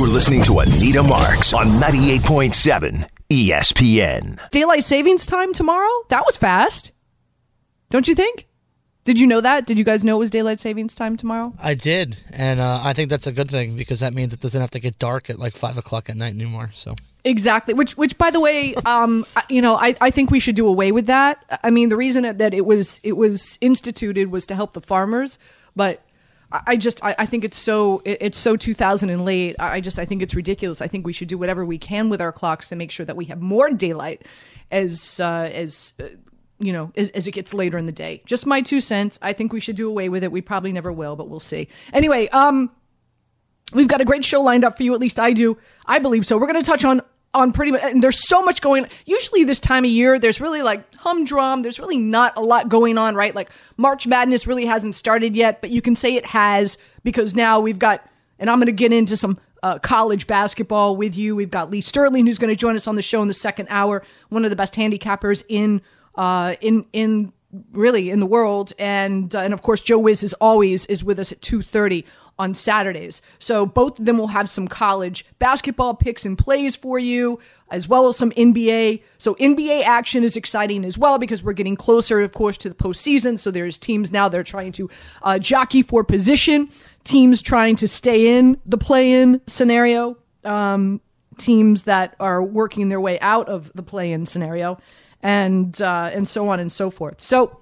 You're listening to Anita Marks on 98.7 ESPN. Daylight savings time tomorrow? That was fast. Don't you think? Did you know that? Did you guys know it was daylight savings time tomorrow? I did, and uh, I think that's a good thing because that means it doesn't have to get dark at like five o'clock at night anymore. So Exactly. Which, which, by the way, um, you know, I, I think we should do away with that. I mean, the reason that it was it was instituted was to help the farmers, but I just I, I think it's so it- it's so 2000 and late. I I just I think it's ridiculous. I think we should do whatever we can with our clocks to make sure that we have more daylight as uh, as uh, you know as, as it gets later in the day. Just my two cents. I think we should do away with it. We probably never will, but we'll see. Anyway, um. We've got a great show lined up for you. At least I do. I believe so. We're going to touch on on pretty much. And there's so much going. Usually this time of year, there's really like humdrum. There's really not a lot going on, right? Like March Madness really hasn't started yet, but you can say it has because now we've got. And I'm going to get into some uh, college basketball with you. We've got Lee Sterling who's going to join us on the show in the second hour. One of the best handicappers in uh, in in really in the world, and uh, and of course Joe Wiz is always is with us at two thirty on Saturdays. So both of them will have some college basketball picks and plays for you, as well as some NBA. So NBA action is exciting as well because we're getting closer, of course, to the postseason. So there's teams now they're trying to uh, jockey for position, teams trying to stay in the play-in scenario, um, teams that are working their way out of the play-in scenario, and uh, and so on and so forth. So.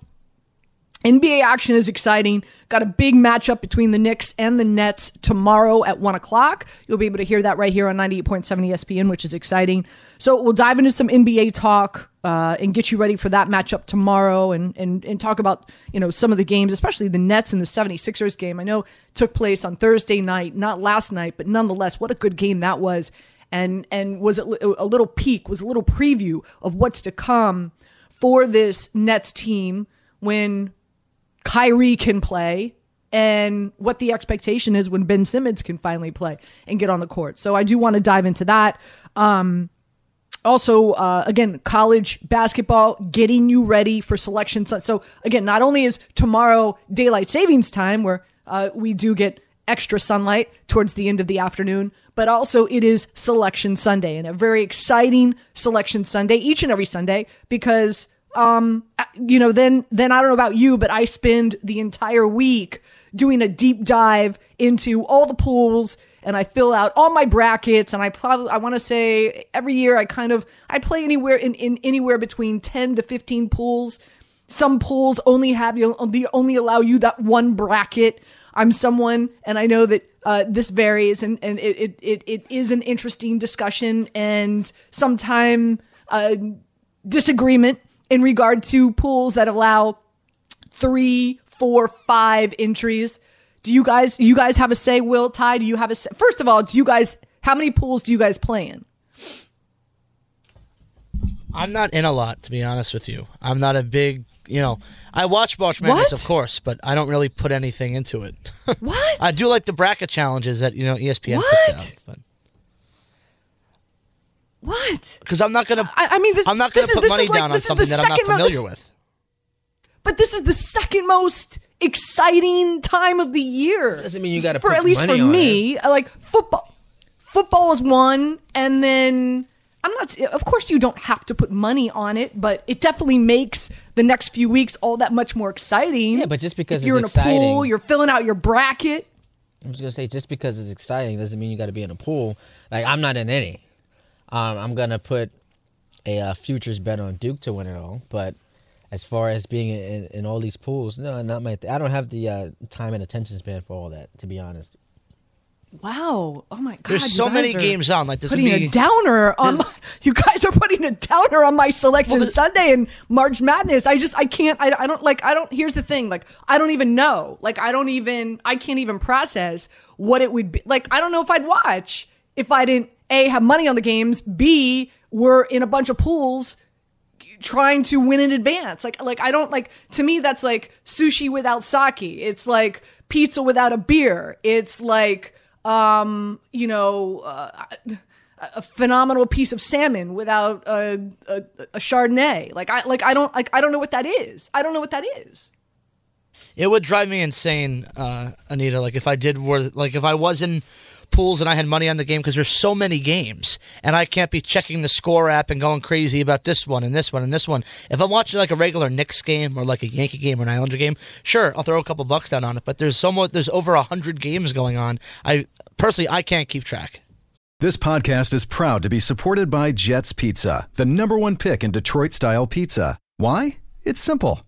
NBA action is exciting. Got a big matchup between the Knicks and the Nets tomorrow at 1 o'clock. You'll be able to hear that right here on 98.7 ESPN, which is exciting. So we'll dive into some NBA talk uh, and get you ready for that matchup tomorrow and, and, and talk about, you know, some of the games, especially the Nets and the 76ers game. I know took place on Thursday night, not last night, but nonetheless, what a good game that was. And, and was a, a little peek, was a little preview of what's to come for this Nets team when Kyrie can play and what the expectation is when Ben Simmons can finally play and get on the court. So I do want to dive into that. Um, also, uh, again, college basketball getting you ready for selection. So again, not only is tomorrow daylight savings time where uh, we do get extra sunlight towards the end of the afternoon, but also it is selection Sunday and a very exciting selection Sunday each and every Sunday because um you know then then I don't know about you but I spend the entire week doing a deep dive into all the pools and I fill out all my brackets and I probably I want to say every year I kind of I play anywhere in, in anywhere between 10 to 15 pools. Some pools only have you they only allow you that one bracket. I'm someone and i know that uh, this varies and, and it, it, it, it is an interesting discussion and sometime uh, disagreement in regard to pools that allow three four five entries do you guys you guys have a say will ty do you have a say first of all do you guys how many pools do you guys play in I'm not in a lot, to be honest with you. I'm not a big, you know, I watch March Madness, What? of course, but I don't really put anything into it. what I do like the bracket challenges that you know ESPN What? puts out, but what because I'm not gonna, I, I mean, this, I'm not gonna this is- put this money is like- down on something the that I'm not second mo- familiar this- with. But this is the second most exciting time of the year. Doesn't mean you gotta put money on it. for put at least for money on me. Like football, football is one, and then I'm not. Of course, you don't have to put money on it, but it definitely makes the next few weeks all that much more exciting. Yeah, but just because if you're it's in a pool, you're filling out your bracket. I was gonna say just because it's exciting doesn't mean you got to be in a pool. Like I'm not in any. Um, I'm gonna put a uh, futures bet on Duke to win it all, but as far as being in, in all these pools, no, not my. Th- I don't have the uh, time and attention span for all that. To be honest, Wow! Oh my god! There's so many games on. Like this would Putting be a downer on my, you guys are putting a downer on my selection Well, the- Sunday and March Madness. I just I can't I, I don't like I don't here's the thing like I don't even know like I don't even I can't even process what it would be like I don't know if I'd watch if I didn't a have money on the games b were in a bunch of pools trying to win in advance. Like like I don't like to me that's like sushi without sake. It's like pizza without a beer. It's like um you know uh, a phenomenal piece of salmon without a, a a chardonnay. Like I like I don't like I don't know what that is. I don't know what that is. It would drive me insane, uh, Anita. Like if I did, were like if I was in pools and I had money on the game because there's so many games, and I can't be checking the score app and going crazy about this one and this one and this one. If I'm watching like a regular Knicks game or like a Yankee game or an Islander game, sure, I'll throw a couple bucks down on it. But there's so much, there's over a hundred games going on. I personally I can't keep track. This podcast is proud to be supported by Jets Pizza, the number one pick in Detroit style pizza. Why? It's simple.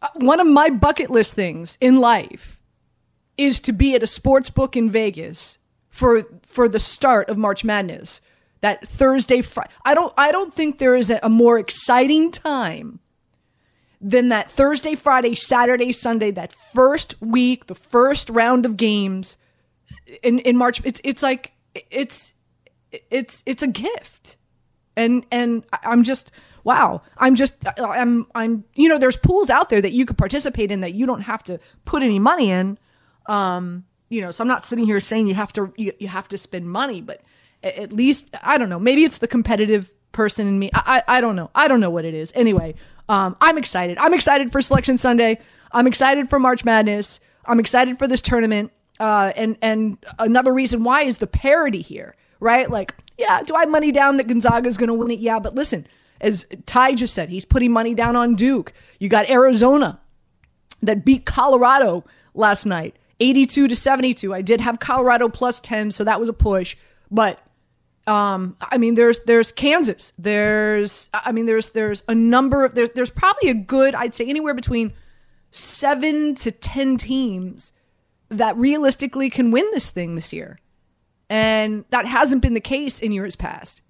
Uh, one of my bucket list things in life is to be at a sports book in Vegas for for the start of March Madness. That Thursday, Friday. I don't. I don't think there is a, a more exciting time than that Thursday, Friday, Saturday, Sunday. That first week, the first round of games in in March. It's it's like it's it's it's a gift and and I'm just wow. I'm just I'm I'm you know there's pools out there that you could participate in that you don't have to put any money in. Um, you know, so I'm not sitting here saying you have to you, you have to spend money, but at least I don't know. Maybe it's the competitive person in me. I I, I don't know. I don't know what it is. Anyway, um, I'm excited. I'm excited for Selection Sunday. I'm excited for March Madness. I'm excited for this tournament. Uh, and and another reason why is the parity here, right? Like, yeah, do I have money down that Gonzaga is going to win it? Yeah, but listen, as Ty just said, he's putting money down on Duke. You got Arizona that beat Colorado last night, 82 to 72. I did have Colorado plus 10, so that was a push. But um, I mean, there's there's Kansas. There's I mean, there's there's a number of there's there's probably a good I'd say anywhere between seven to ten teams that realistically can win this thing this year, and that hasn't been the case in years past.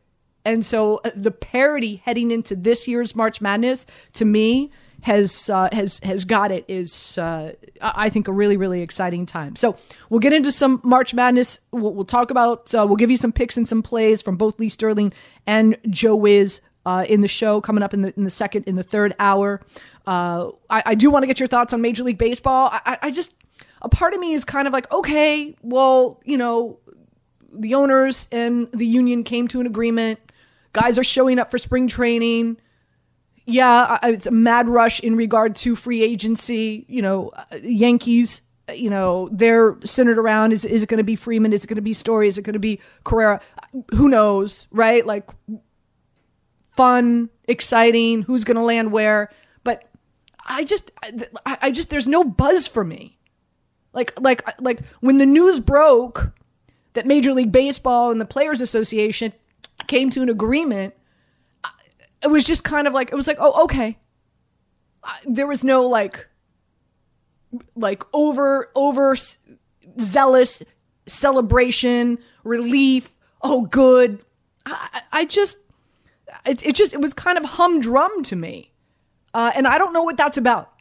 And so uh, the parody heading into this year's March Madness to me has uh, has has got it is uh, I think a really really exciting time. So we'll get into some March Madness. We'll, we'll talk about uh, we'll give you some picks and some plays from both Lee Sterling and Joe Wiz uh, in the show coming up in the in the second in the third hour. Uh, I, I do want to get your thoughts on Major League Baseball. I- I just a part of me is kind of like okay, well you know the owners and the union came to an agreement. Guys are showing up for spring training. Yeah, it's a mad rush in regard to free agency. You know, uh, Yankees. uh, You know, they're centered around is is it going to be Freeman? Is it going to be Story? Is it going to be Correa? Who knows, right? Like fun, exciting. Who's going to land where? But I just, I, I just, there's no buzz for me. Like, like, like when the news broke that Major League Baseball and the Players Association came to an agreement, it was just kind of like it was like, oh, okay. There was no like, like over over zealous celebration, relief. Oh, good. I, I just, it, it just it was kind of humdrum to me, uh, and I don't know what that's about.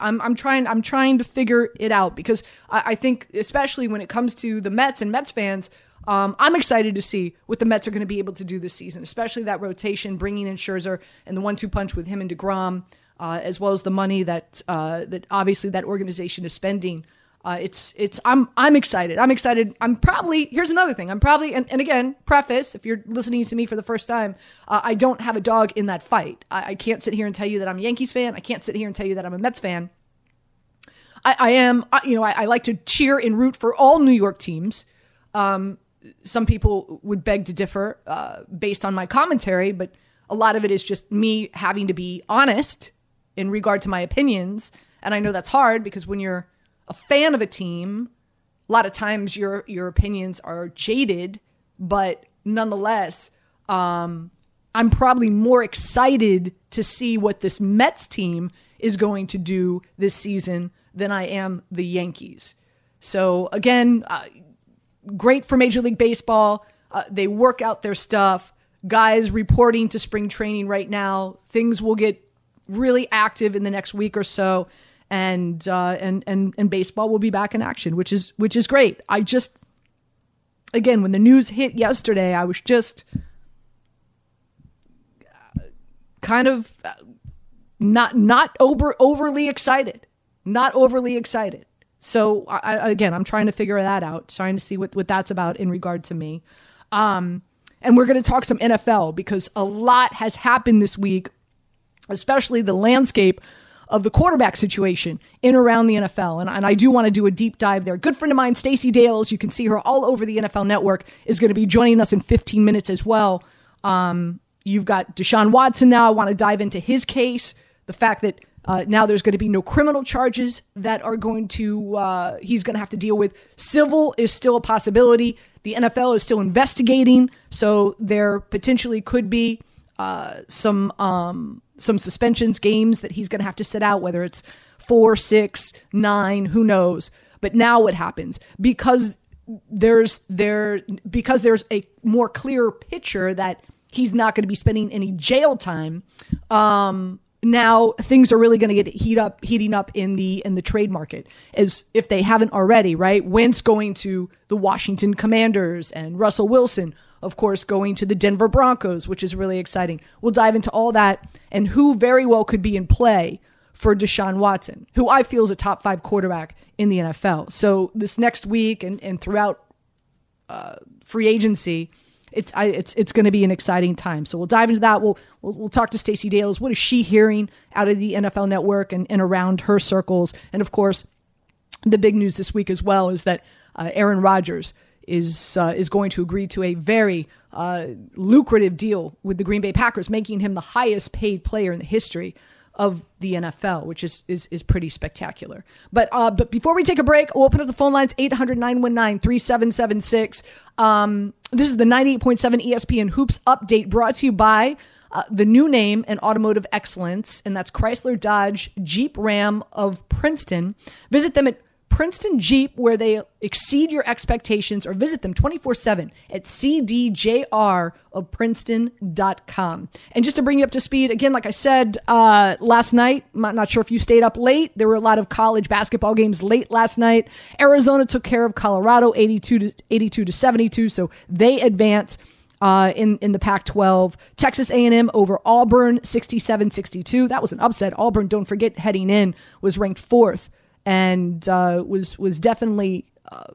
I'm I'm trying I'm trying to figure it out because I, I think especially when it comes to the Mets and Mets fans, um, I'm excited to see what the Mets are going to be able to do this season, especially that rotation, bringing in Scherzer and the one-two punch with him and deGrom, uh, as well as the money that uh, that obviously that organization is spending. Uh, it's it's I'm I'm excited. I'm excited. I'm probably here's another thing. I'm probably and, and again preface if you're listening to me for the first time, uh, I don't have a dog in that fight. I, I can't sit here and tell you that I'm a Yankees fan. I can't sit here and tell you that I'm a Mets fan. I, I am you know I, I like to cheer and root for all New York teams. Um, some people would beg to differ uh, based on my commentary, but a lot of it is just me having to be honest in regard to my opinions. And I know that's hard because when you're a fan of a team, a lot of times your your opinions are jaded, but nonetheless, um, I'm probably more excited to see what this Mets team is going to do this season than I am the Yankees. So again, uh, great for Major League Baseball. Uh, they work out their stuff. Guys reporting to spring training right now. Things will get really active in the next week or so, and uh, and and and baseball will be back in action, which is which is great. I just again, when the news hit yesterday, I was just uh, kind of uh, not not over overly excited, not overly excited. So I, again, I'm trying to figure that out, trying to see what what that's about in regard to me. Um, and we're going to talk some NFL because a lot has happened this week, especially the landscape of the quarterback situation in around the NFL. And, and I do want to do a deep dive there. Good friend of mine, Stacey Dales, you can see her all over the NFL network, is going to be joining us in 15 minutes as well. Um, you've got Deshaun Watson now. I want to dive into his case, the fact that uh, now there's going to be no criminal charges that are going to uh, he's going to have to deal with. Civil is still a possibility. The NFL is still investigating, so there potentially could be uh, some um, some suspensions, games that he's going to have to sit out, whether it's four, six, nine, who knows. But now what happens because there's there because there's a more clear picture that he's not going to be spending any jail time. Um, now things are really going to get heat up heating up in the in the trade market as if they haven't already right? Wentz going to the washington commanders and russell wilson of course going to the denver broncos which is really exciting. We'll dive into all that and who very well could be in play for deshaun watson who i feel is a top five quarterback in the nfl so this next week and, and throughout uh, free agency it's I, it's it's going to be an exciting time. So we'll dive into that. We'll we'll, we'll talk to Stacey Dales. What is she hearing out of the NFL Network and, and around her circles? And of course, the big news this week as well is that uh, Aaron Rodgers is uh, is going to agree to a very uh, lucrative deal with the Green Bay Packers, making him the highest paid player in the history of the NFL, which is is, is pretty spectacular. But uh, but before we take a break, we'll open up the phone lines 800-919-3776. Um, this is the 98.7 ESPN Hoops update brought to you by uh, the new name and automotive excellence, and that's Chrysler Dodge Jeep Ram of Princeton. Visit them at Princeton Jeep, where they exceed your expectations, or visit them 24 7 at cdjr of Princeton.com. And just to bring you up to speed, again, like I said uh, last night, I'm not sure if you stayed up late. There were a lot of college basketball games late last night. Arizona took care of Colorado 82 to, 82 to 72, so they advance. Uh, in in the Pac-12. Texas A&M over Auburn, 67-62. That was an upset. Auburn, don't forget, heading in was ranked fourth and uh, was was definitely uh,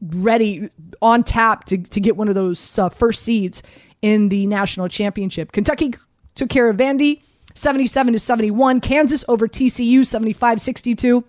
ready on tap to to get one of those uh, first seeds in the national championship. Kentucky took care of Vandy 77 to 71. Kansas over TCU 75-62.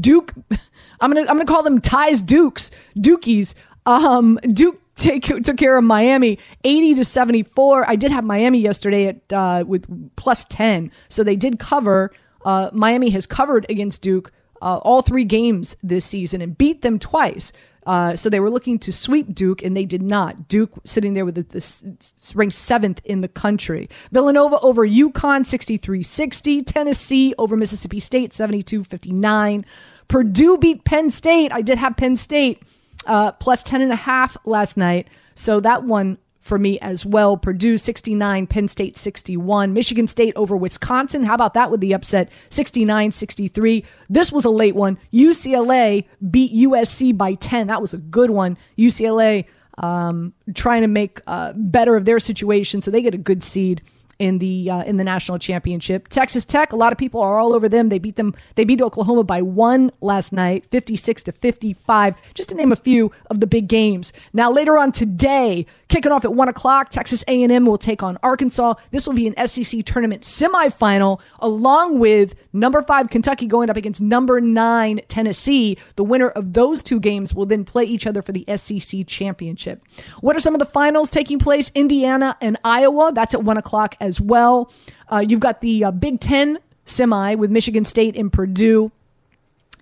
Duke I'm going to I'm going to call them ties Dukes, Dukies. Um, Duke take, took care of Miami 80 to 74. I did have Miami yesterday at uh, with plus 10. So they did cover uh, Miami has covered against Duke uh, all three games this season and beat them twice. Uh, so they were looking to sweep Duke, and they did not. Duke sitting there with the, the ranked seventh in the country. Villanova over UConn, 63-60. Tennessee over Mississippi State, 72-59. Purdue beat Penn State. I did have Penn State uh, plus 10 and a half last night. So that one for me as well. Purdue 69, Penn State 61, Michigan State over Wisconsin. How about that with the upset 69 63? This was a late one. UCLA beat USC by 10. That was a good one. UCLA um, trying to make uh, better of their situation so they get a good seed in the uh, in the national championship. Texas Tech, a lot of people are all over them. They beat them. They beat Oklahoma by one last night, fifty six to fifty five. Just to name a few of the big games. Now later on today, kicking off at one o'clock, Texas A and M will take on Arkansas. This will be an SEC tournament semifinal, along with number five Kentucky going up against number nine Tennessee. The winner of those two games will then play each other for the SEC championship. What are some of the finals taking place? Indiana and Iowa. That's at one o'clock as well. Uh, you've got the uh, Big Ten semi with Michigan State and Purdue.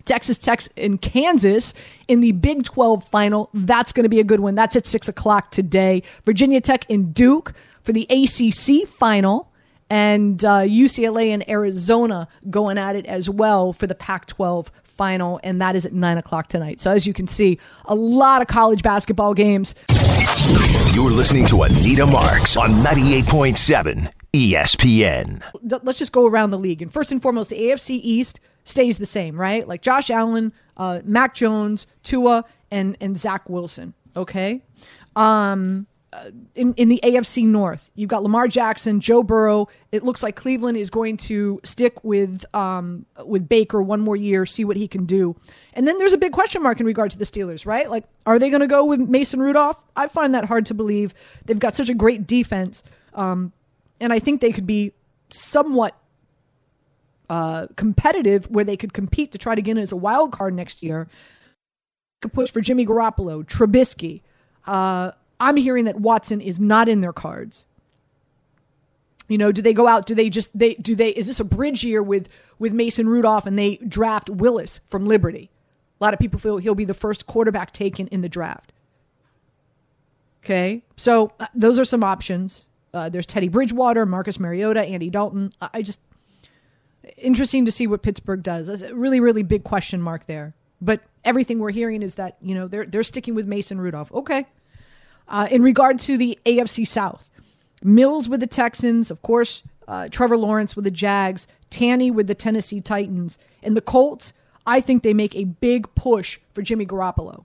Texas Tech and Kansas in the Big 12 final. That's going to be a good one. That's at 6 o'clock today. Virginia Tech and Duke for the ACC final. And uh, UCLA and Arizona going at it as well for the Pac 12 final. And that is at 9 o'clock tonight. So, as you can see, a lot of college basketball games. You're listening to Anita Marks on 98.7 ESPN. Let's just go around the league. And first and foremost, the AFC East stays the same, right? Like Josh Allen, uh, Mac Jones, Tua, and and Zach Wilson. Okay, um, in in the AFC North, you've got Lamar Jackson, Joe Burrow. It looks like Cleveland is going to stick with um with Baker one more year, see what he can do. And then there's a big question mark in regard to the Steelers, right? Like, are they going to go with Mason Rudolph? I find that hard to believe. They've got such a great defense, um, and I think they could be somewhat uh, competitive where they could compete to try to get in as a wild card next year. Could push for Jimmy Garoppolo, Trubisky. Uh, I'm hearing that Watson is not in their cards. You know, do they go out? Do they just they do they? Is this a bridge year with with Mason Rudolph and they draft Willis from Liberty? A lot of people feel he'll be the first quarterback taken in the draft. Okay, so uh, those are some options. Uh, there's Teddy Bridgewater, Marcus Mariota, Andy Dalton. I, I just interesting to see what Pittsburgh does. That's a really, really big question mark there. But everything we're hearing is that you know they're they're sticking with Mason Rudolph. Okay. Uh, in regard to the AFC South, Mills with the Texans, of course. Uh, Trevor Lawrence with the Jags, Tanny with the Tennessee Titans, and the Colts. I think they make a big push for Jimmy Garoppolo.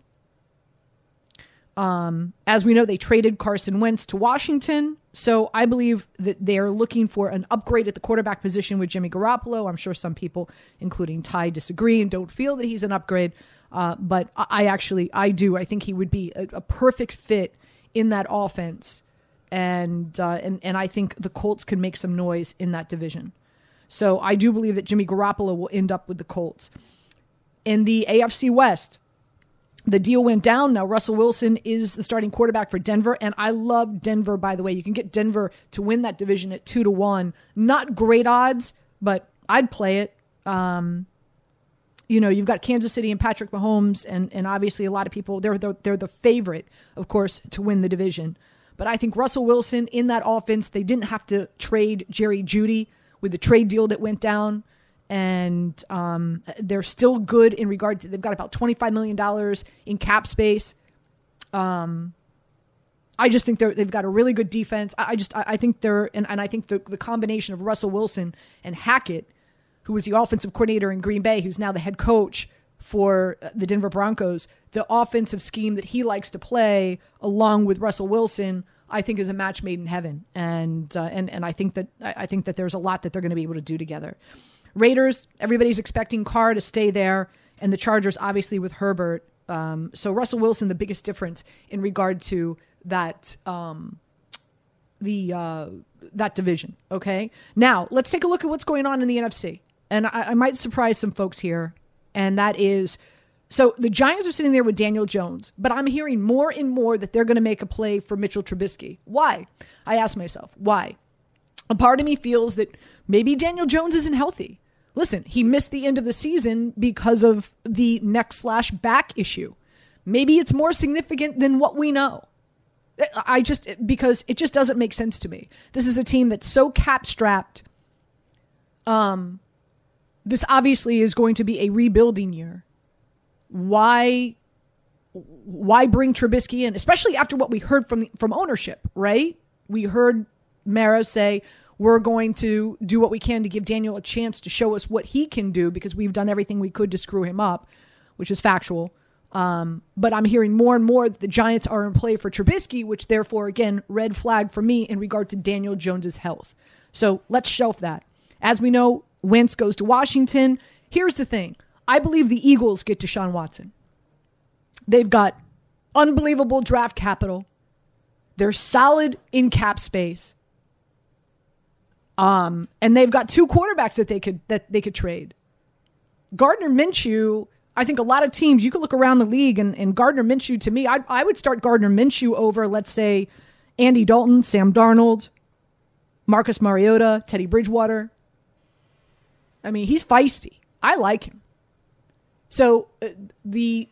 Um, as we know, they traded Carson Wentz to Washington. So I believe that they're looking for an upgrade at the quarterback position with Jimmy Garoppolo. I'm sure some people, including Ty, disagree and don't feel that he's an upgrade. Uh, but I actually, I do. I think he would be a, a perfect fit in that offense. And, uh, and, and I think the Colts can make some noise in that division. So I do believe that Jimmy Garoppolo will end up with the Colts. In the AFC West, the deal went down. Now Russell Wilson is the starting quarterback for Denver, and I love Denver. By the way, you can get Denver to win that division at two to one. Not great odds, but I'd play it. Um, you know, you've got Kansas City and Patrick Mahomes, and and obviously a lot of people they're the, they're the favorite, of course, to win the division. But I think Russell Wilson in that offense, they didn't have to trade Jerry Jeudy with the trade deal that went down and um, they're still good in regard to they've got about $25 million in cap space um, I just think they're, they've got a really good defense. I, I just I, I, think they're and, and I think the, the combination of Russell Wilson and Hackett, who was the offensive coordinator in Green Bay, who's now the head coach for the Denver Broncos, the offensive scheme that he likes to play along with Russell Wilson, I think is a match made in heaven. And uh, and and I think that I think that there's a lot that they're going to be able to do together. Raiders, everybody's expecting Carr to stay there, and the Chargers, obviously, with Herbert. Um, so Russell Wilson, the biggest difference in regard to that um, the uh, that division. Okay, now let's take a look at what's going on in the NFC, and I, I might surprise some folks here, and that is. So the Giants are sitting there with Daniel Jones, but I'm hearing more and more that they're going to make a play for Mitchell Trubisky. Why? I ask myself, why? A part of me feels that maybe Daniel Jones isn't healthy. Listen, he missed the end of the season because of the neck slash back issue. Maybe it's more significant than what we know. I just, because it just doesn't make sense to me. This is a team that's so cap strapped. Um, this obviously is going to be a rebuilding year. Why, why bring Trubisky in, especially after what we heard from from ownership? Right? We heard Mara say, we're going to do what we can to give Daniel a chance to show us what he can do because we've done everything we could to screw him up, which is factual. Um, but I'm hearing more and more that the Giants are in play for Trubisky, which therefore, again, red flag for me in regard to Daniel Jones's health. So let's shelf that. As we know, Wentz goes to Washington. Here's the thing I believe the Eagles get Deshaun Watson. They've got unbelievable draft capital, they're solid in cap space. Um, and they've got two quarterbacks that they could that they could trade. Gardner Minshew, I think a lot of teams you could look around the league and, and Gardner Minshew to me, I I would start Gardner Minshew over, let's say, Andy Dalton, Sam Darnold, Marcus Mariota, Teddy Bridgewater. I mean, he's feisty. I like him. So uh, the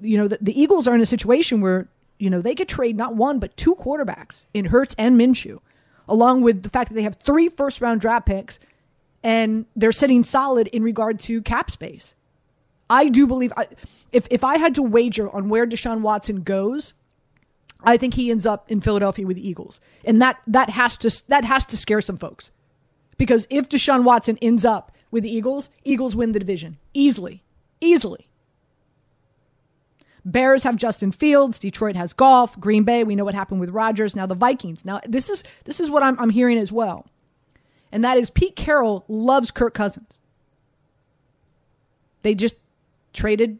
you know the, the Eagles are in a situation where you know they could trade not one but two quarterbacks in Hurts and Minshew along with the fact that they have three first round draft picks and they're sitting solid in regard to cap space. I do believe I, if if I had to wager on where Deshaun Watson goes, I think he ends up in Philadelphia with the Eagles, and that that has to that has to scare some folks, because if Deshaun Watson ends up with the Eagles, Eagles win the division easily, easily. Bears have Justin Fields. Detroit has Goff, Green Bay, we know what happened with Rodgers. Now the Vikings. Now this is this is what I'm, I'm hearing as well, and that is Pete Carroll loves Kirk Cousins. They just traded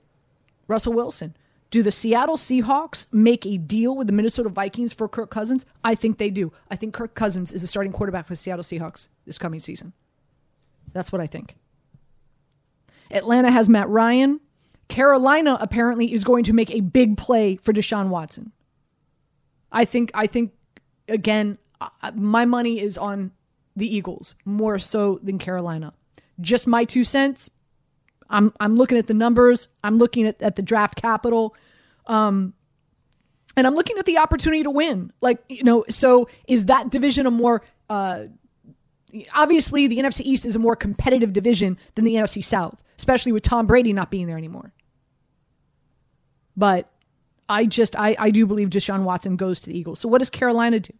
Russell Wilson. Do the Seattle Seahawks make a deal with the Minnesota Vikings for Kirk Cousins? I think they do. I think Kirk Cousins is the starting quarterback for the Seattle Seahawks this coming season. That's what I think. Atlanta has Matt Ryan. Carolina apparently is going to make a big play for Deshaun Watson. I think I think again my money is on the Eagles more so than Carolina. Just my two cents. I'm I'm looking at the numbers. I'm looking at, at the draft capital. Um and I'm looking at the opportunity to win. Like, you know, so is that division a more uh obviously the NFC East is a more competitive division than the NFC South, especially with Tom Brady not being there anymore. But I just I I do believe Deshaun Watson goes to the Eagles. So what does Carolina do?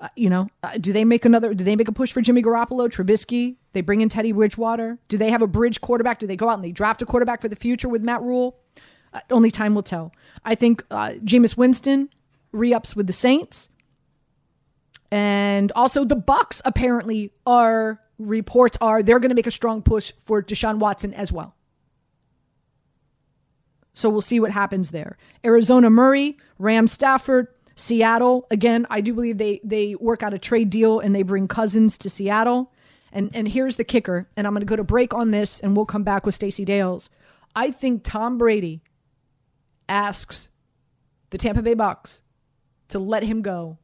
Uh, you know, uh, do they make another? Do they make a push for Jimmy Garoppolo, Trubisky? They bring in Teddy Bridgewater. Do they have a bridge quarterback? Do they go out and they draft a quarterback for the future with Matt Rhule? Uh, only time will tell. I think uh, Jameis Winston re-ups with the Saints, and also the Bucs apparently are reports are they're going to make a strong push for Deshaun Watson as well. So we'll see what happens there. Arizona Murray, Ram Stafford, Seattle. Again, I do believe they they work out a trade deal and they bring Cousins to Seattle. And and here's the kicker, and I'm going to go to break on this and we'll come back with Stacey Dales. I think Tom Brady asks the Tampa Bay Bucs to let him go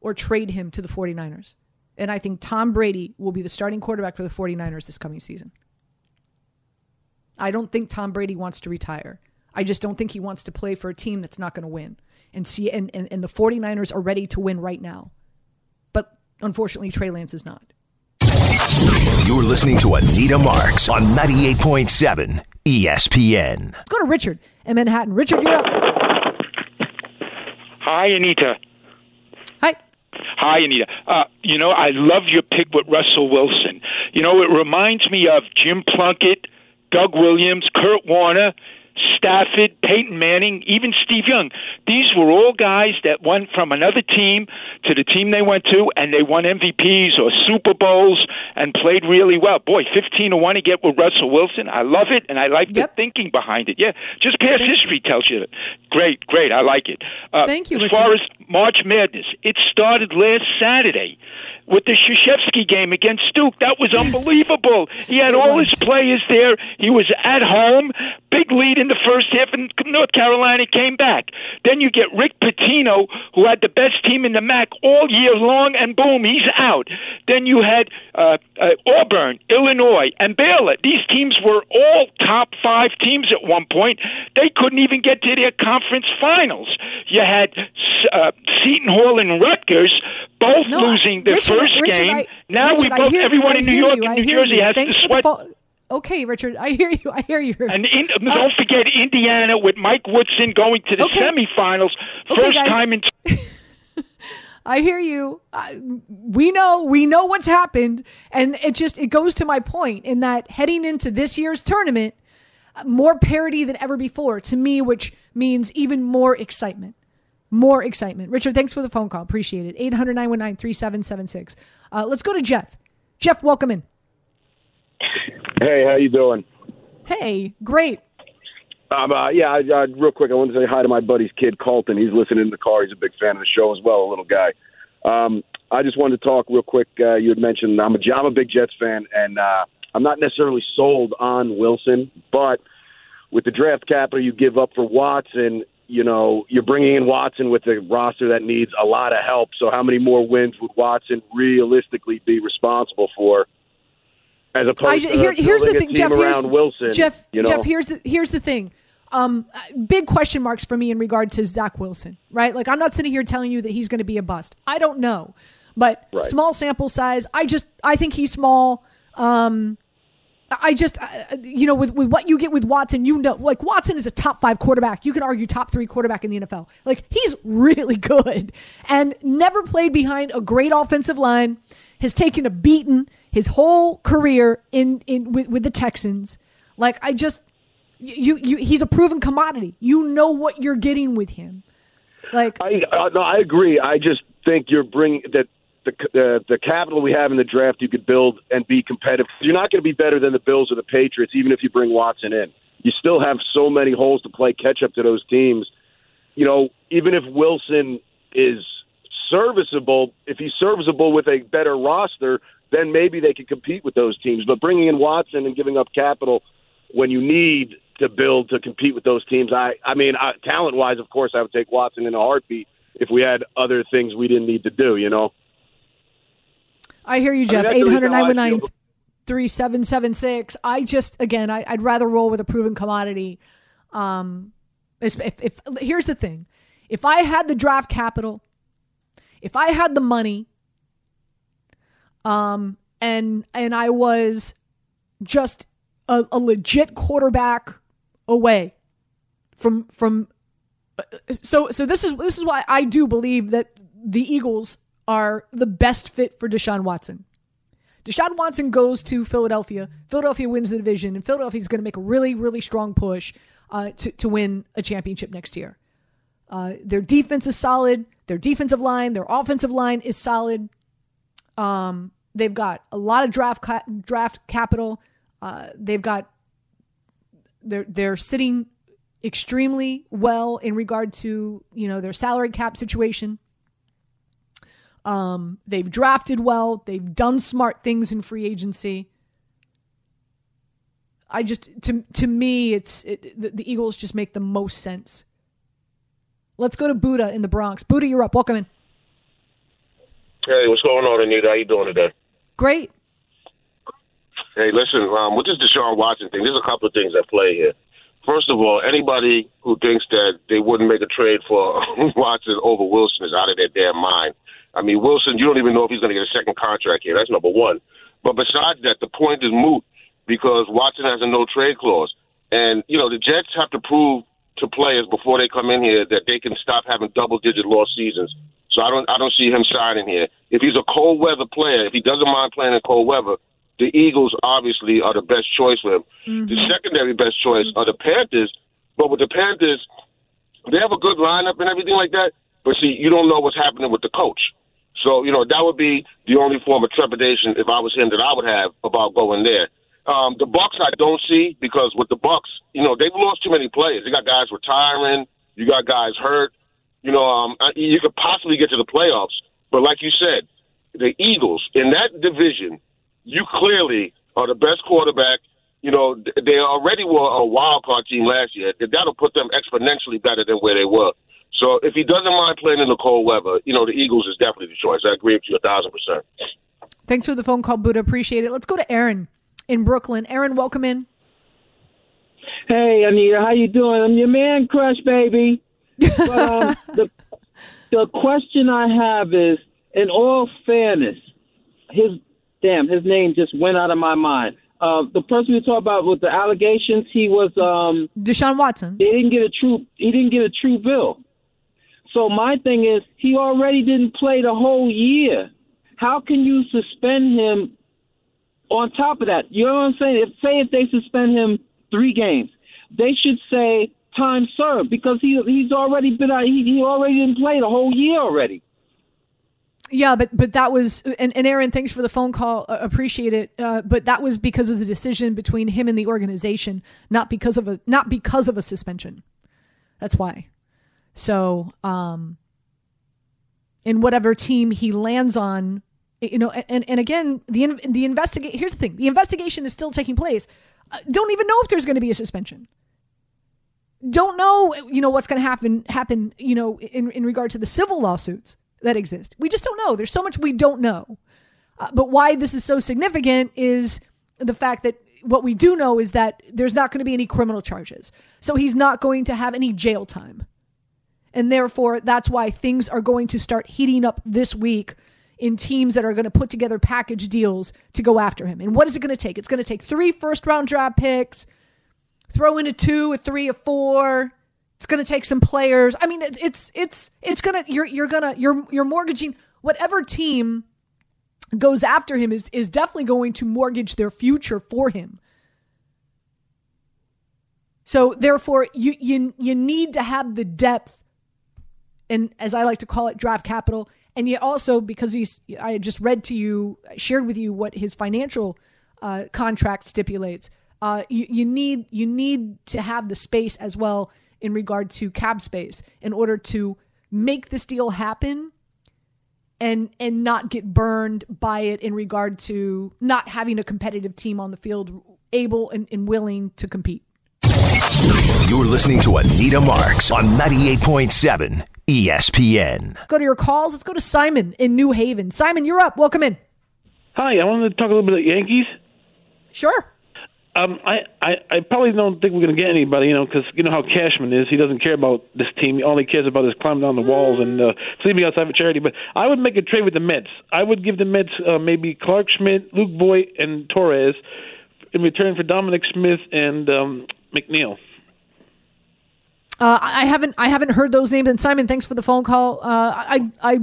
or trade him to the 49ers. And I think Tom Brady will be the starting quarterback for the 49ers this coming season. I don't think Tom Brady wants to retire. I just don't think he wants to play for a team that's not going to win. And see and, and, and the 49ers are ready to win right now. But unfortunately Trey Lance is not. You're listening to Anita Marks on 98.7 ESPN. Let's go to Richard in Manhattan. Richard, you're up. Hi, Anita. Hi. Hi, Anita. Uh, you know, I love your pick with Russell Wilson. You know, it reminds me of Jim Plunkett, Doug Williams, Kurt Warner, Stafford, Peyton Manning, even Steve Young. These were all guys that went from another team to the team they went to, and they won MVPs or Super Bowls and played really well. Boy, 15 to 1 to get with Russell Wilson. I love it, and I like Yep. the thinking behind it. Yeah, just past history tells you that. Great, great. I like it. Uh, Thank you, As Richard. far as March Madness, it started last Saturday with the Krzyzewski game against Duke. That was unbelievable. He had all his players there. He was at home, big lead in the first half, and North Carolina came back. Then you get Rick Pitino, who had the best team in the MAC all year long, and boom, he's out. Then you had uh, uh, Auburn, Illinois, and Baylor. These teams were all top five teams at one point. They couldn't even get to their conference finals. You had uh, Seton Hall and Rutgers both No, losing their Richard, first Richard, game. I- now Richard, we both, hear- everyone in New York you, and New Jersey you. has Thanks to sweat. Okay, Richard, I hear you. I hear you. And in, don't forget Indiana with Mike Woodson going to the Uh, Okay. semifinals, first guys. time in. I hear you. I, we know we know what's happened, and it just it goes to my point in that heading into this year's tournament, uh, more parity than ever before to me, which means even more excitement. More excitement. Richard, thanks for the phone call. Appreciate it. 800 919 3776. Uh, Let's go to Jeff. Jeff, welcome in. Hey, how you doing? Hey, great. Um, uh, yeah, I, uh, real quick, I want to say hi to my buddy's kid, Colton. He's listening in the car. He's a big fan of the show as well, a little guy. Um, I just wanted to talk real quick. Uh, you had mentioned I'm a, I'm a big Jets fan, and uh, I'm not necessarily sold on Wilson, but with the draft capital you give up for Watson, you know, you're bringing in Watson with a roster that needs a lot of help. So, how many more wins would Watson realistically be responsible for? As opposed I, to here, here's the thing, Jeff. Here's, around Wilson. Jeff, you know? Jeff, here's the here's the thing. Um, big question marks for me in regard to Zach Wilson, right? Like, I'm not sitting here telling you that he's going to be a bust. I don't know, but Right. small sample size. I just I think he's small. Um, I just, uh, you know, with, with what you get with Watson, you know, like Watson is a top five quarterback. You can argue top three quarterback in the NFL. Like he's really good and never played behind a great offensive line. Has taken a beating his whole career in in with, with the Texans. Like I just, You, you, he's a proven commodity. You know what you're getting with him. Like, I uh, no, I agree. I just think you're bringing that the the the capital we have in the draft you could build and be competitive. You're not going to be better than the Bills or the Patriots, even if you bring Watson in. You still have so many holes to play catch up to those teams. You know, even if Wilson is serviceable, if he's serviceable with a better roster, then maybe they could compete with those teams. But bringing in Watson and giving up capital when you need to build to compete with those teams, I I mean, uh, talent wise, of course, I would take Watson in a heartbeat if we had other things we didn't need to do. You know. I hear you, Jeff. that's the Eight reason hundred how I nine one nine three seven seven six. I just again, I, I'd rather roll with a proven commodity. Um, if, if, if here's the thing, if I had the draft capital, if I had the money, um, and and I was just a, a legit quarterback away from from so so this is this is why I do believe that the Eagles are the best fit for Deshaun Watson. Deshaun Watson goes to Philadelphia. Philadelphia wins the division, and Philadelphia is going to make a really, really strong push uh, to to win a championship next year. Uh, their defense is solid. Their defensive line, their offensive line is solid. Um, they've got a lot of draft ca- draft capital. Uh, they've got they're they're sitting extremely well in regard to you know their salary cap situation. Um, they've drafted well. They've done smart things in free agency. I just to to me, it's it, the, the Eagles just make the most sense. Let's go to Buddha in the Bronx. Buddha, you're up. Welcome in. Hey, what's going on, Anita? How you doing today? Great. Hey, listen, um, with this Deshaun Watson thing, there's a couple of things at play here. First of all, anybody who thinks that they wouldn't make a trade for Watson over Wilson is out of their damn mind. I mean, Wilson, you don't even know if he's going to get a second contract here. That's number one. But besides that, the point is moot because Watson has a no trade clause. And, you know, the Jets have to prove to players before they come in here that they can stop having double digit loss seasons. So I don't I don't see him signing here. If he's a cold weather player, if he doesn't mind playing in cold weather, the Eagles obviously are the best choice for him. The mm-hmm. secondary best choice are the Panthers, but with the Panthers, they have a good lineup and everything like that. But see, you don't know what's happening with the coach. So you know that would be the only form of trepidation if I was him that I would have about going there. Um, the Bucs I don't see because with the Bucs, you know they've lost too many players. They got guys retiring, you got guys hurt. You know, um, you could possibly get to the playoffs, but like you said, the Eagles in that division, you clearly are the best quarterback. You know, they already were a wild card team last year. That'll put them exponentially better than where they were. So if he doesn't mind playing in the cold weather, you know, the Eagles is definitely the choice. I agree with you a thousand percent. Thanks for the phone call, Buddha. Appreciate it. Let's go to Aaron in Brooklyn. Aaron, welcome in. Hey, Anita, how you doing? I'm your man crush, baby. But um, the the question I have is, in all fairness, his damn his name just went out of my mind. Uh, the person we talked about with the allegations, he was um, Deshaun Watson. he didn't get a true he didn't get a true bill. So my thing is, he already didn't play the whole year. How can you suspend him? On top of that, you know what I'm saying? If say if they suspend him three games, they should say time served because he he's already been out. He, he already didn't play the whole year already. Yeah, but but that was and, and Aaron, thanks for the phone call. Uh, appreciate it. Uh, but that was because of the decision between him and the organization, not because of a not because of a suspension. That's why. So, um, in whatever team he lands on, you know, and and again, the the investigate. Here's the thing: the investigation is still taking place. Uh, don't even know if there's going to be a suspension. Don't know, you know, what's going to happen happen, you know, in in regard to the civil lawsuits that exist. We just don't know. There's so much we don't know. Uh, but why this is so significant is the fact that what we do know is that there's not going to be any criminal charges. So he's not going to have any jail time. And therefore, that's why things are going to start heating up this week in teams that are going to put together package deals to go after him. And what is it going to take? It's going to take three first round draft picks, throw in a two, a three, a four. It's going to take some players. I mean, it, it's it's it's gonna you're you're gonna you're you're mortgaging whatever team goes after him is is definitely going to mortgage their future for him. So therefore, you you you need to have the depth, and as I like to call it, draft capital. And yet also because he's, I just read to you, shared with you what his financial uh, contract stipulates. Uh, you, you need you need to have the space as well in regard to cap space in order to make this deal happen and and not get burned by it in regard to not having a competitive team on the field able and, and willing to compete. You're listening to Anita Marks on 98.7 ESPN. Go to your calls. Let's go to Simon in New Haven. Simon, you're up. Welcome in. Hi, I wanted to talk a little bit about Yankees. Sure. Um, I, I, I probably don't think we're going to get anybody, you know, because you know how Cashman is. He doesn't care about this team. All he cares about is climbing down the walls and uh, sleeping outside for charity. But I would make a trade with the Mets. I would give the Mets uh, maybe Clarke Schmidt, Luke Voit, and Torres in return for Dominic Smith and um, McNeil. Uh, I haven't I haven't heard those names. And Simon, thanks for the phone call. Uh, I I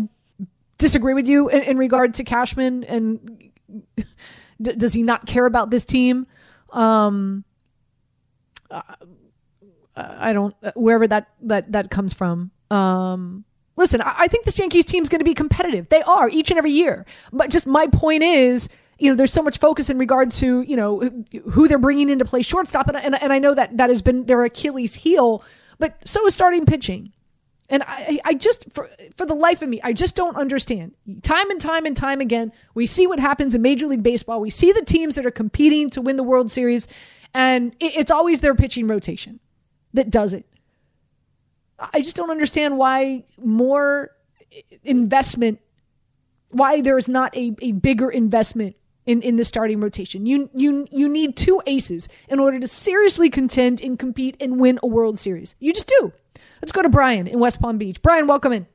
disagree with you in, in regard to Cashman. And d- does he not care about this team? Um, uh, I don't wherever that that that comes from. Um, listen, I, I think this Yankees team is going to be competitive. They are each and every year. But just my point is you know, there's so much focus in regard to, you know, who they're bringing in to play shortstop. And, and, and I know that that has been their Achilles heel but so is starting pitching. And I, I just, for, for the life of me, I just don't understand. Time and time and time again, we see what happens in Major League Baseball. We see the teams that are competing to win the World Series, and it, it's always their pitching rotation that does it. I just don't understand why more investment, why there's not a, a bigger investment in, in the starting rotation. You you you need two aces in order to seriously contend and compete and win a World Series. You just do. Let's go to Brian in West Palm Beach. Brian, welcome in.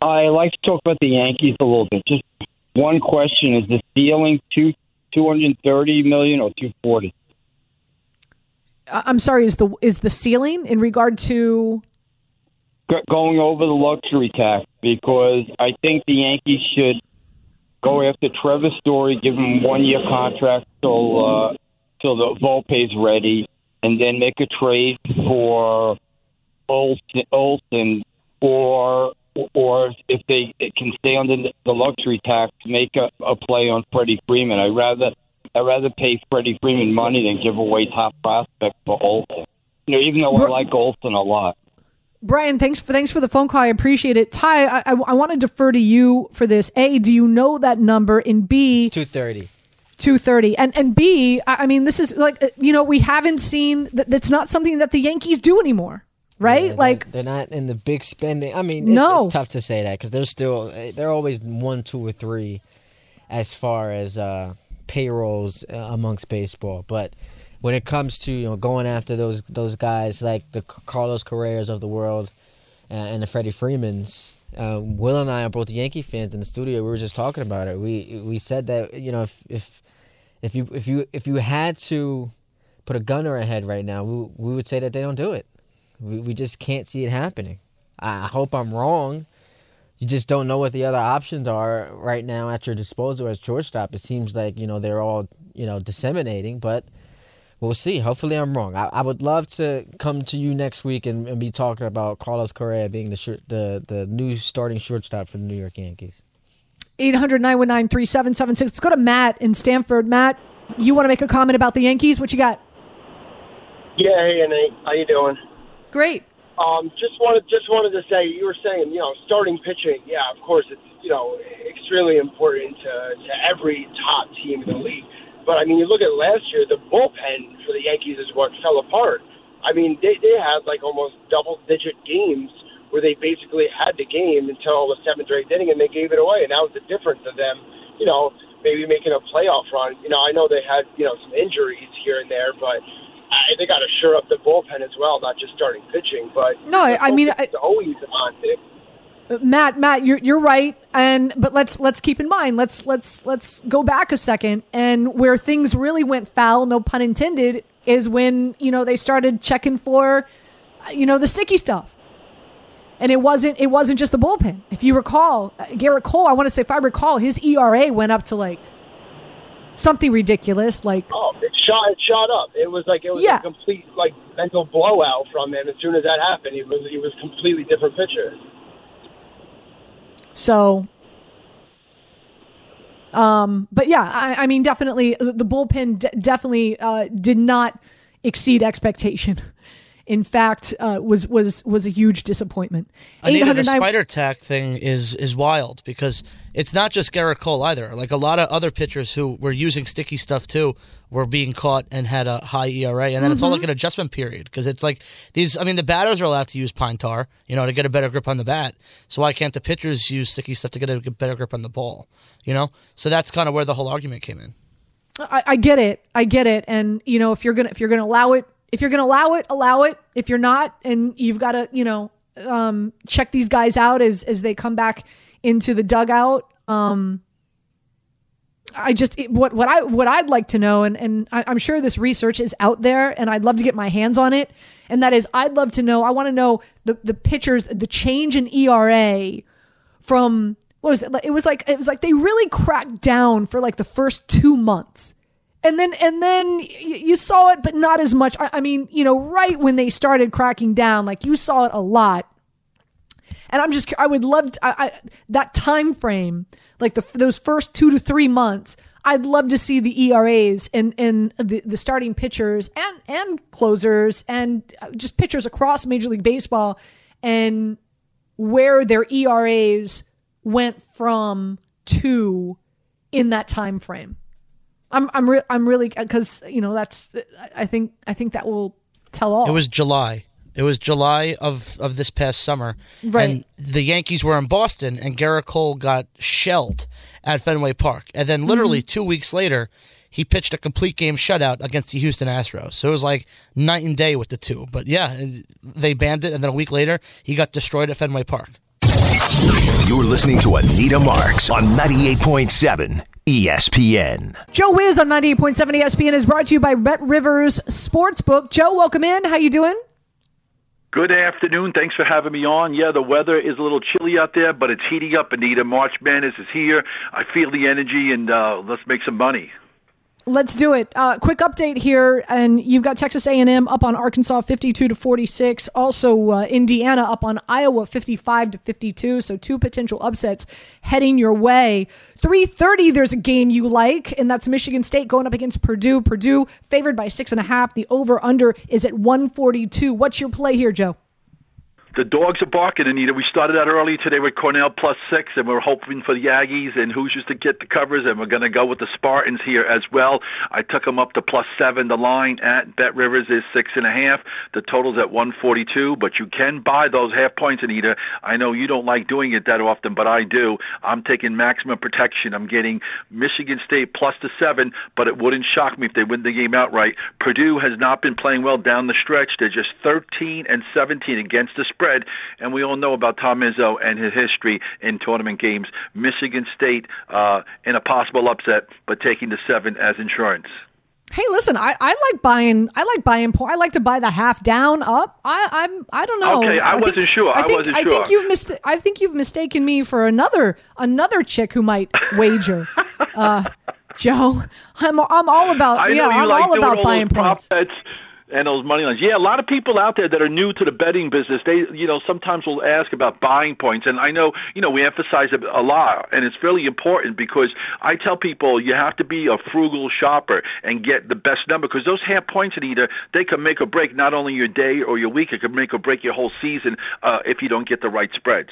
I like to talk about the Yankees a little bit. Just one question: Is the ceiling two two hundred thirty million or two forty? I'm sorry. Is the is the ceiling in regard to going over the luxury tax? Because I think the Yankees should go after Trevor Story, give him one year contract till uh, till the Volpe's ready, and then make a trade for Olson, Olson or or if they can stay under the luxury tax, make a, a play on Freddie Freeman. I rather I rather pay Freddie Freeman money than give away top prospects for Olson. You know, even though I like Olson a lot. Brian, thanks for thanks for the phone call. I appreciate it. Ty, I, I, I want to defer to you for this. A, do you know that number? And B, two thirty. 230 and and b i mean this is like uh, you know we haven't seen that that's not something that the yankees do anymore right Yeah, they're- like they're not in the big spending. I mean, it's, No. it's tough to say that because they're still they're always one, two, or three as far as uh, payrolls uh, amongst baseball. But when it comes to you know going after those those guys like the Carlos Correas of the world uh, and the Freddie Freemans. Uh, Will and I are both Yankee fans in the studio. We were just talking about it. We we said that you know if if if you if you if you had to put a gunner ahead right now, we we would say that they don't do it. We we just can't see it happening. I hope I'm wrong. You just don't know what the other options are right now at your disposal as shortstop. It seems like you know they're all you know disseminating, but we'll see. Hopefully, I'm wrong. I, I would love to come to you next week and, and be talking about Carlos Correa being the short, the the new starting shortstop for the New York Yankees. 800-919-3776 let's go to matt in stamford matt you want to make a comment about the yankees what you got Yeah, hey Nate, how you doing? Great. Um, just wanted just wanted to say you were saying you know starting pitching. Yeah, of course it's you know extremely important to to every top team in the league. But I mean, you look at last year, the bullpen for the Yankees is what fell apart. I mean, they they had like almost double digit games where they basically had the game until the seventh or eighth inning, and they gave it away. And that was the difference of them, you know, maybe making a playoff run. You know, I know they had you know some injuries here and there, but I, they got to shore up the bullpen as well, not just starting pitching. But No, I- mean, it's always on it. Matt, Matt, you're you're right, and but let's let's keep in mind let's let's let's go back a second, and where things really went foul, no pun intended, is when you know they started checking for, uh, you know, the sticky stuff, and it wasn't it wasn't just the bullpen. If you recall, uh, Gerrit Cole, I want to say if I recall, his ERA went up to like something ridiculous, like Oh, it shot it shot up. It was like it was Yeah. a complete like mental blowout from him. As soon as that happened, he was he was completely different pitcher. So, um, but yeah, I, I mean, definitely uh, the bullpen d- definitely uh, did not exceed expectation. In fact, uh, was was was a huge disappointment. Anita, the 809 spider attack thing is is wild because it's not just Gerrit Cole either. Like a lot of other pitchers who were using sticky stuff too were being caught and had a high ERA, and then it's all Mm-hmm. like an adjustment period because it's like these. I mean, the batters are allowed to use pine tar, you know, to get a better grip on the bat. So why can't the pitchers use sticky stuff to get a better grip on the ball? You know, so that's kind of where the whole argument came in. I, I get it. I get it. And you know, if you're gonna if you're gonna allow it, if you're gonna allow it, allow it. If you're not, and you've got to, you know, um, check these guys out as as they come back into the dugout. Um, I just it- what what I what I'd like to know, and and I, I'm sure this research is out there, and I'd love to get my hands on it. And that is, I'd love to know. I want to know the the pitchers, the change in ERA from what was it? It was like it was like they really cracked down for like the first two months, and then and then you saw it, but not as much. I, I mean, you know, right when they started cracking down, like you saw it a lot. And I'm just, I would love to, I, I, that time frame, like the those first two to three months. I'd love to see the ERAs and and the, the starting pitchers and and closers and uh, just pitchers across Major League Baseball and where their ERAs went from to in that time frame. I'm I'm re- I'm really because you know that's I think I think that will tell all. It was July. It was July of, of this past summer. Right. And the Yankees were in Boston, and Gerrit Cole got shelled at Fenway Park. And then, literally Mm-hmm. two weeks later, he pitched a complete game shutout against the Houston Astros. So it was like night and day with the two. But yeah, they banned it, and then a week later, he got destroyed at Fenway Park. You're listening to Anita Marks on 98.7 ESPN. Joe Wiz on 98.7 ESPN is brought to you by Bet Rivers Sportsbook. Joe, welcome in. How you doing? Good afternoon. Thanks for having me on. Yeah, the weather is a little chilly out there, but it's heating up. Anita March Madness is here. I feel the energy, and uh, let's make some money. Let's do it. Uh, quick update here, and you've got Texas A&M up on Arkansas 52 to 46. Also, uh, Indiana up on Iowa 55 to 52. So two potential upsets heading your way. 3:30. There's a game you like, and that's Michigan State going up against Purdue. Purdue favored by six and a half. The over under is at 142. What's your play here, Joe? The dogs are barking, Anita. We started out early today with Cornell plus six, and we're hoping for the Aggies and Hoosiers to get the covers, and we're going to go with the Spartans here as well. I took them up to plus seven. The line at Bet Rivers is six and a half. The total's at 142, but you can buy those half points, Anita. I know you don't like doing it that often, but I do. I'm taking maximum protection. I'm getting Michigan State plus the seven, but it wouldn't shock me if they win the game outright. Purdue has not been playing well down the stretch. They're just 13 and 17 against the spread, and we all know about Tom Izzo and his history in tournament games. Michigan State uh, in a possible upset, but taking the seven as insurance. Hey, listen, I, I like buying. I like buying. I like to buy the half down, up. I I'm I don't know. Okay, I wasn't sure. I think, wasn't I think sure. you've mist- I think you've mistaken me for another another chick who might wager. uh, Joe, I'm I'm all about. I yeah, I'm like all about all buying those prop points. bets and those money lines. Yeah, a lot of people out there that are new to the betting business, they you know sometimes will ask about buying points, and I know you know we emphasize it a lot, and it's really important because I tell people you have to be a frugal shopper and get the best number because those half points, either they can make or break not only your day or your week, it can make or break your whole season uh, if you don't get the right spreads.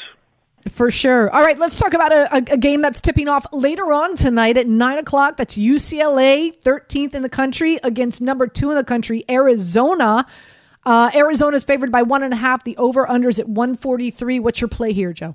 For sure. All right, let's talk about a, a, game that's tipping off later on tonight at 9 o'clock. That's UCLA, 13th in the country, against number two in the country, Arizona. Uh, Arizona is favored by one and a half. The over unders at 143. What's your play here, Joe?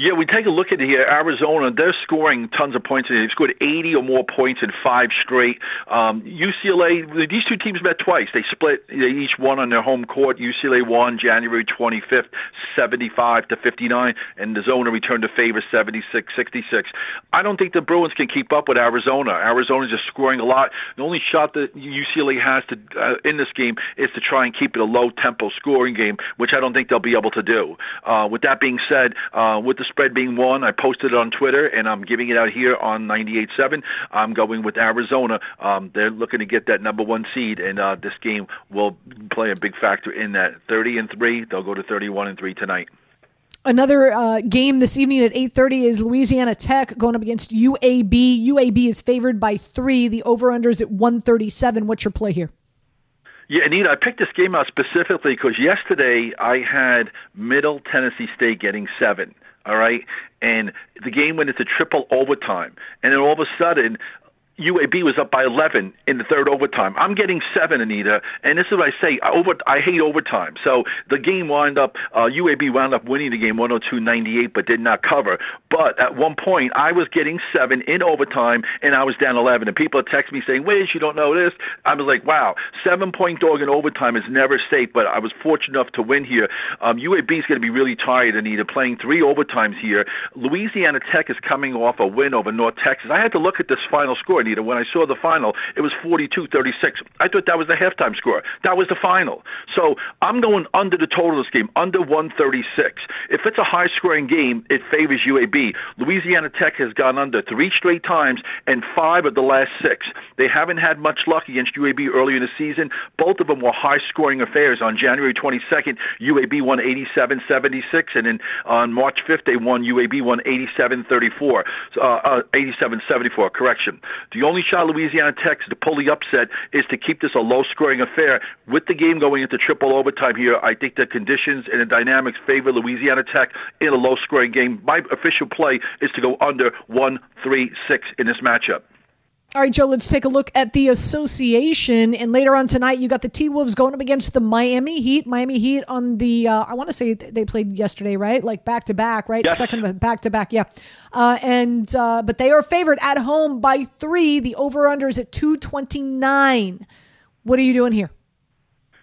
Yeah, we take a look at here. Arizona, they're scoring tons of points. They've scored 80 or more points in five straight. Um, UCLA, these two teams met twice. They split. They each won on their home court. UCLA won January 25th, 75 to 59, and the Zona returned to favor 76-66. I don't think the Bruins can keep up with Arizona. Arizona's just scoring a lot. The only shot that UCLA has to uh, in this game is to try and keep it a low tempo scoring game, which I don't think they'll be able to do. Uh, with that being said, uh, with the spread being one, I posted it on Twitter, and I'm giving it out here on 98.7. I'm going with Arizona. Um, they're looking to get that number one seed, and uh, this game will play a big factor in that. 30 and three, they'll go to 31 and three tonight. Another uh, game this evening at 8:30 is Louisiana Tech going up against UAB. UAB is favored by three. The over/under is at 137. What's your play here? Yeah, Anita, I picked this game out specifically because yesterday I had Middle Tennessee State getting seven. All right, and the game went into triple overtime, and then all of a sudden UAB was up by 11 in the third overtime. I'm getting seven, Anita, and this is what I say. I, over, I hate overtime. So the game wound up, uh, UAB wound up winning the game 102-98, but did not cover. But at one point, I was getting seven in overtime, and I was down 11. And people text me saying, "Wiz, you don't know this." I was like, "Wow, seven-point dog in overtime is never safe." But I was fortunate enough to win here. Um, UAB is going to be really tired, Anita, playing three overtimes here. Louisiana Tech is coming off a win over North Texas. I had to look at this final score. Anita, when I saw the final, it was 42-36. I thought that was the halftime score. That was the final. So I'm going under the total this game, under 136. If it's a high-scoring game, it favors UAB. Louisiana Tech has gone under three straight times and five of the last six. They haven't had much luck against UAB earlier in the season. Both of them were high-scoring affairs. On January 22nd, UAB won 87-76, and then on March 5th, they won UAB won 87-34, uh, uh, 87-74. Correction. The only shot Louisiana Tech to pull the upset is to keep this a low-scoring affair. With the game going into triple overtime here, I think the conditions and the dynamics favor Louisiana Tech in a low-scoring game. My official play is to go under one, three, six in this matchup. All right, Joe, let's take a look at the association. And later on tonight, you got the T Wolves going up against the Miami Heat. Miami Heat on the, uh, I want to say they played yesterday, right? Like back to back, right? Yes. Second back to back, yeah. Uh, and, uh, but they are favored at home by three. The over under is at 229. What are you doing here?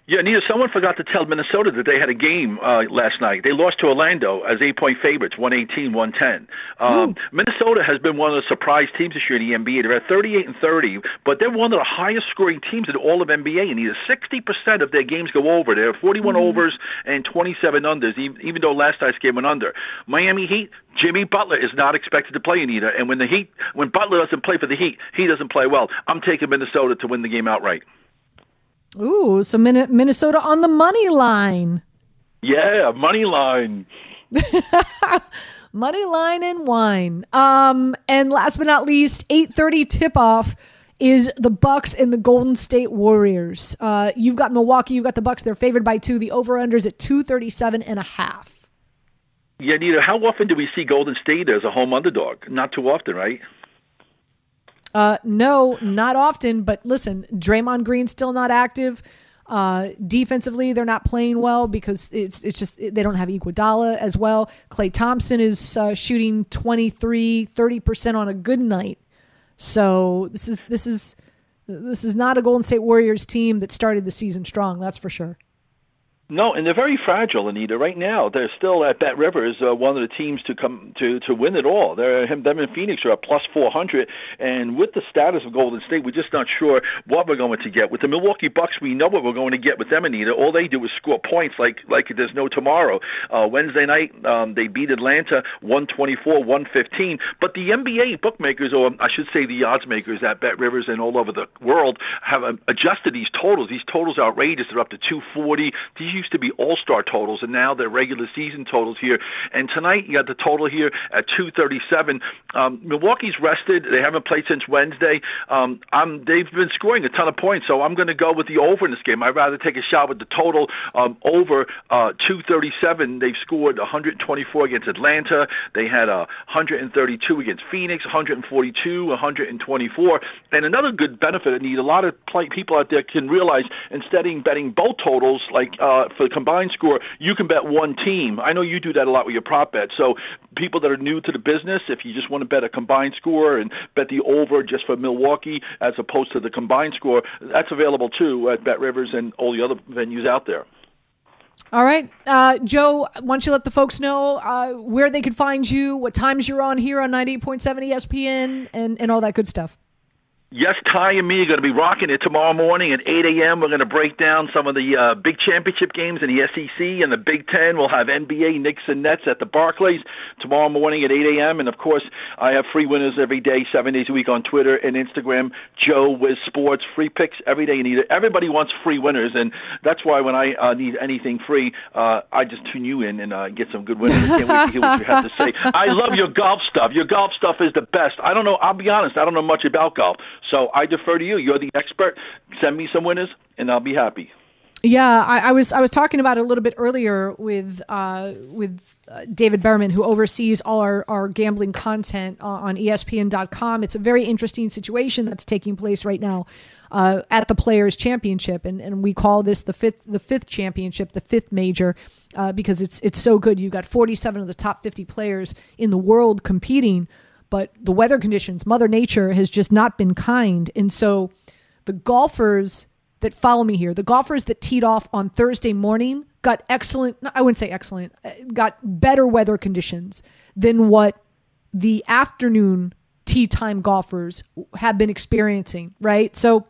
Yeah, Nita, someone forgot to tell Minnesota that they had a game uh, last night. They lost to Orlando as eight-point favorites, 118, 110. Um, Minnesota has been one of the surprise teams this year in the NBA. They're at 38 and 30, but they're one of the highest-scoring teams in all of NBA. And either 60% of their games go over. They're 41 Mm-hmm. overs and 27 unders, even, even though last night's game went under. Miami Heat, Jimmy Butler is not expected to play, Anita. And when the Heat, when Butler doesn't play for the Heat, he doesn't play well. I'm taking Minnesota to win the game outright. Ooh, so Min- Minnesota on the money line. Yeah, money line. Money line and wine. Um, and last but not least, 8:30 tip-off is the Bucks and the Golden State Warriors. Uh, you've got Milwaukee, you've got the Bucks. They're favored by two. The over/under is at 237 and a half. Yeah, Nita, how often do we see Golden State as a home underdog? Not too often, right? Uh, no, not often. But listen, Draymond Green's still not active. Uh, defensively, they're not playing well because it's it's just they don't have Iguodala as well. Klay Thompson is uh, shooting 23, 30 percent on a good night. So this is this is this is not a Golden State Warriors team that started the season strong. That's for sure. No, and they're very fragile, Anita. Right now, they're still at Bet Rivers, uh, one of the teams to come to to win it all. They're them and Phoenix are at plus four hundred, and with the status of Golden State, we're just not sure what we're going to get. With the Milwaukee Bucks, we know what we're going to get with them, Anita. All they do is score points like like there's no tomorrow. Uh, Wednesday night, um, they beat Atlanta 124-115, but the NBA bookmakers, or I should say the odds makers at Bet Rivers and all over the world, have um, adjusted these totals. These totals are outrageous. They're up to 240. These used to be all-star totals, and now they're regular season totals here. And tonight, you got the total here at 237. Um, Milwaukee's rested. They haven't played since Wednesday. Um, I'm, they've been scoring a ton of points, so I'm going to go with the over in this game. I'd rather take a shot with the total um, over uh, 237. They've scored 124 against Atlanta. They had uh, 132 against Phoenix, 142, 124. And another good benefit I need a lot of play, people out there can realize instead of betting both totals like uh, for the combined score, you can bet one team. I know you do that a lot with your prop bet. So people that are new to the business, if you just want to bet a combined score and bet the over just for Milwaukee as opposed to the combined score, that's available too at Bet Rivers and all the other venues out there. All right. Uh, Joe, why don't you let the folks know uh, where they can find you, what times you're on here on 98.7 ESPN, and, and all that good stuff? Yes, Ty and me are going to be rocking it tomorrow morning at 8 a.m. We're going to break down some of the uh, big championship games in the SEC and the Big Ten. We'll have NBA Knicks and Nets at the Barclays tomorrow morning at 8 a.m. And of course, I have free winners every day, seven days a week on Twitter and Instagram. Joe with Sports, free picks every day. And everybody wants free winners, and that's why when I uh, need anything free, uh, I just tune you in and uh, get some good winners. I can't wait to hear what you have to say. I love your golf stuff. Your golf stuff is the best. I don't know. I'll be honest. I don't know much about golf. So I defer to you. You're the expert. Send me some winners, and I'll be happy. Yeah, I, I was I was talking about it a little bit earlier with uh, with uh, David Berman, who oversees all our, our gambling content uh, on ESPN.com. It's a very interesting situation that's taking place right now uh, at the Players Championship, and, and we call this the fifth the fifth championship, the fifth major, uh, because it's it's so good. You've got 47 of the top 50 players in the world competing but the weather conditions, Mother Nature has just not been kind. And so the golfers that follow me here, the golfers that teed off on Thursday morning got excellent, I wouldn't say excellent, uh, got better weather conditions than what the afternoon tee time golfers have been experiencing, right? So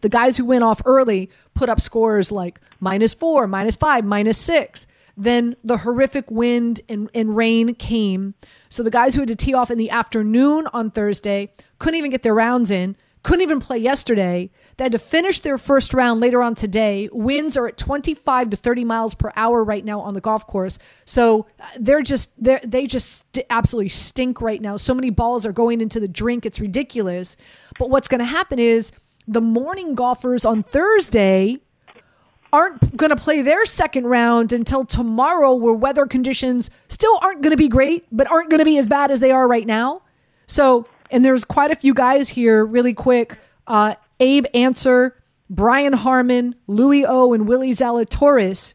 the guys who went off early put up scores like minus four, minus five, minus six. Then the horrific wind and, and rain came. So the guys who had to tee off in the afternoon on Thursday couldn't even get their rounds in, couldn't even play yesterday. They had to finish their first round later on today. Winds are at 25 to 30 miles per hour right now on the golf course. So uh, they're just they're, they just st- absolutely stink right now. So many balls are going into the drink. It's ridiculous. But what's going to happen is the morning golfers on Thursday aren't going to play their second round until tomorrow, where weather conditions still aren't going to be great, but aren't going to be as bad as they are right now. So, and there's quite a few guys here, really quick. Uh, Abe Ancer, Brian Harman, Louis O, and Willie Zalatoris,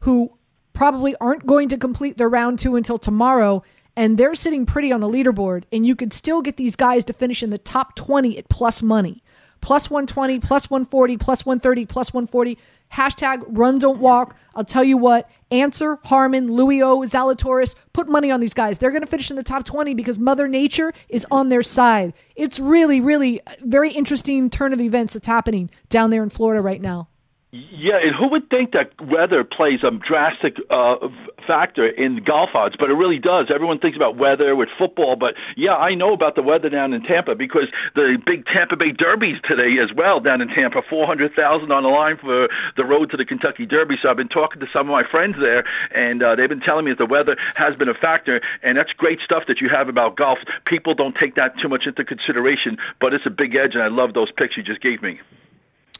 who probably aren't going to complete their round two until tomorrow. And they're sitting pretty on the leaderboard. And you could still get these guys to finish in the top 20 at plus money. Plus 120, plus 140, plus 130, plus 140. Hashtag run don't walk. I'll tell you what, Ancer, Harman, Louis O, Zalatoris, put money on these guys. They're going to finish in the top 20 because Mother Nature is on their side. It's really, really uh, very interesting turn of events that's happening down there in Florida right now. Yeah, and who would think that weather plays a drastic uh, factor in golf odds? But it really does. Everyone thinks about weather with football, but yeah, I know about the weather down in Tampa because the big Tampa Bay Derby's today as well down in Tampa. Four hundred thousand on the line for the road to the Kentucky Derby. So I've been talking to some of my friends there, and uh, they've been telling me that the weather has been a factor, and that's great stuff that you have about golf. People don't take that too much into consideration, but it's a big edge, and I love those picks you just gave me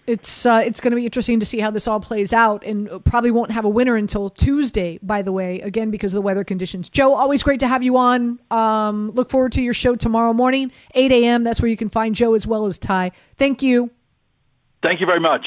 it's uh, it's going to be interesting to see how this all plays out, and probably won't have a winner until Tuesday. By the way, again because of the weather conditions. Joe, always great to have you on. Um, look forward to your show tomorrow morning, 8 a.m. That's where you can find Joe as well as Ty. Thank you. Thank you very much.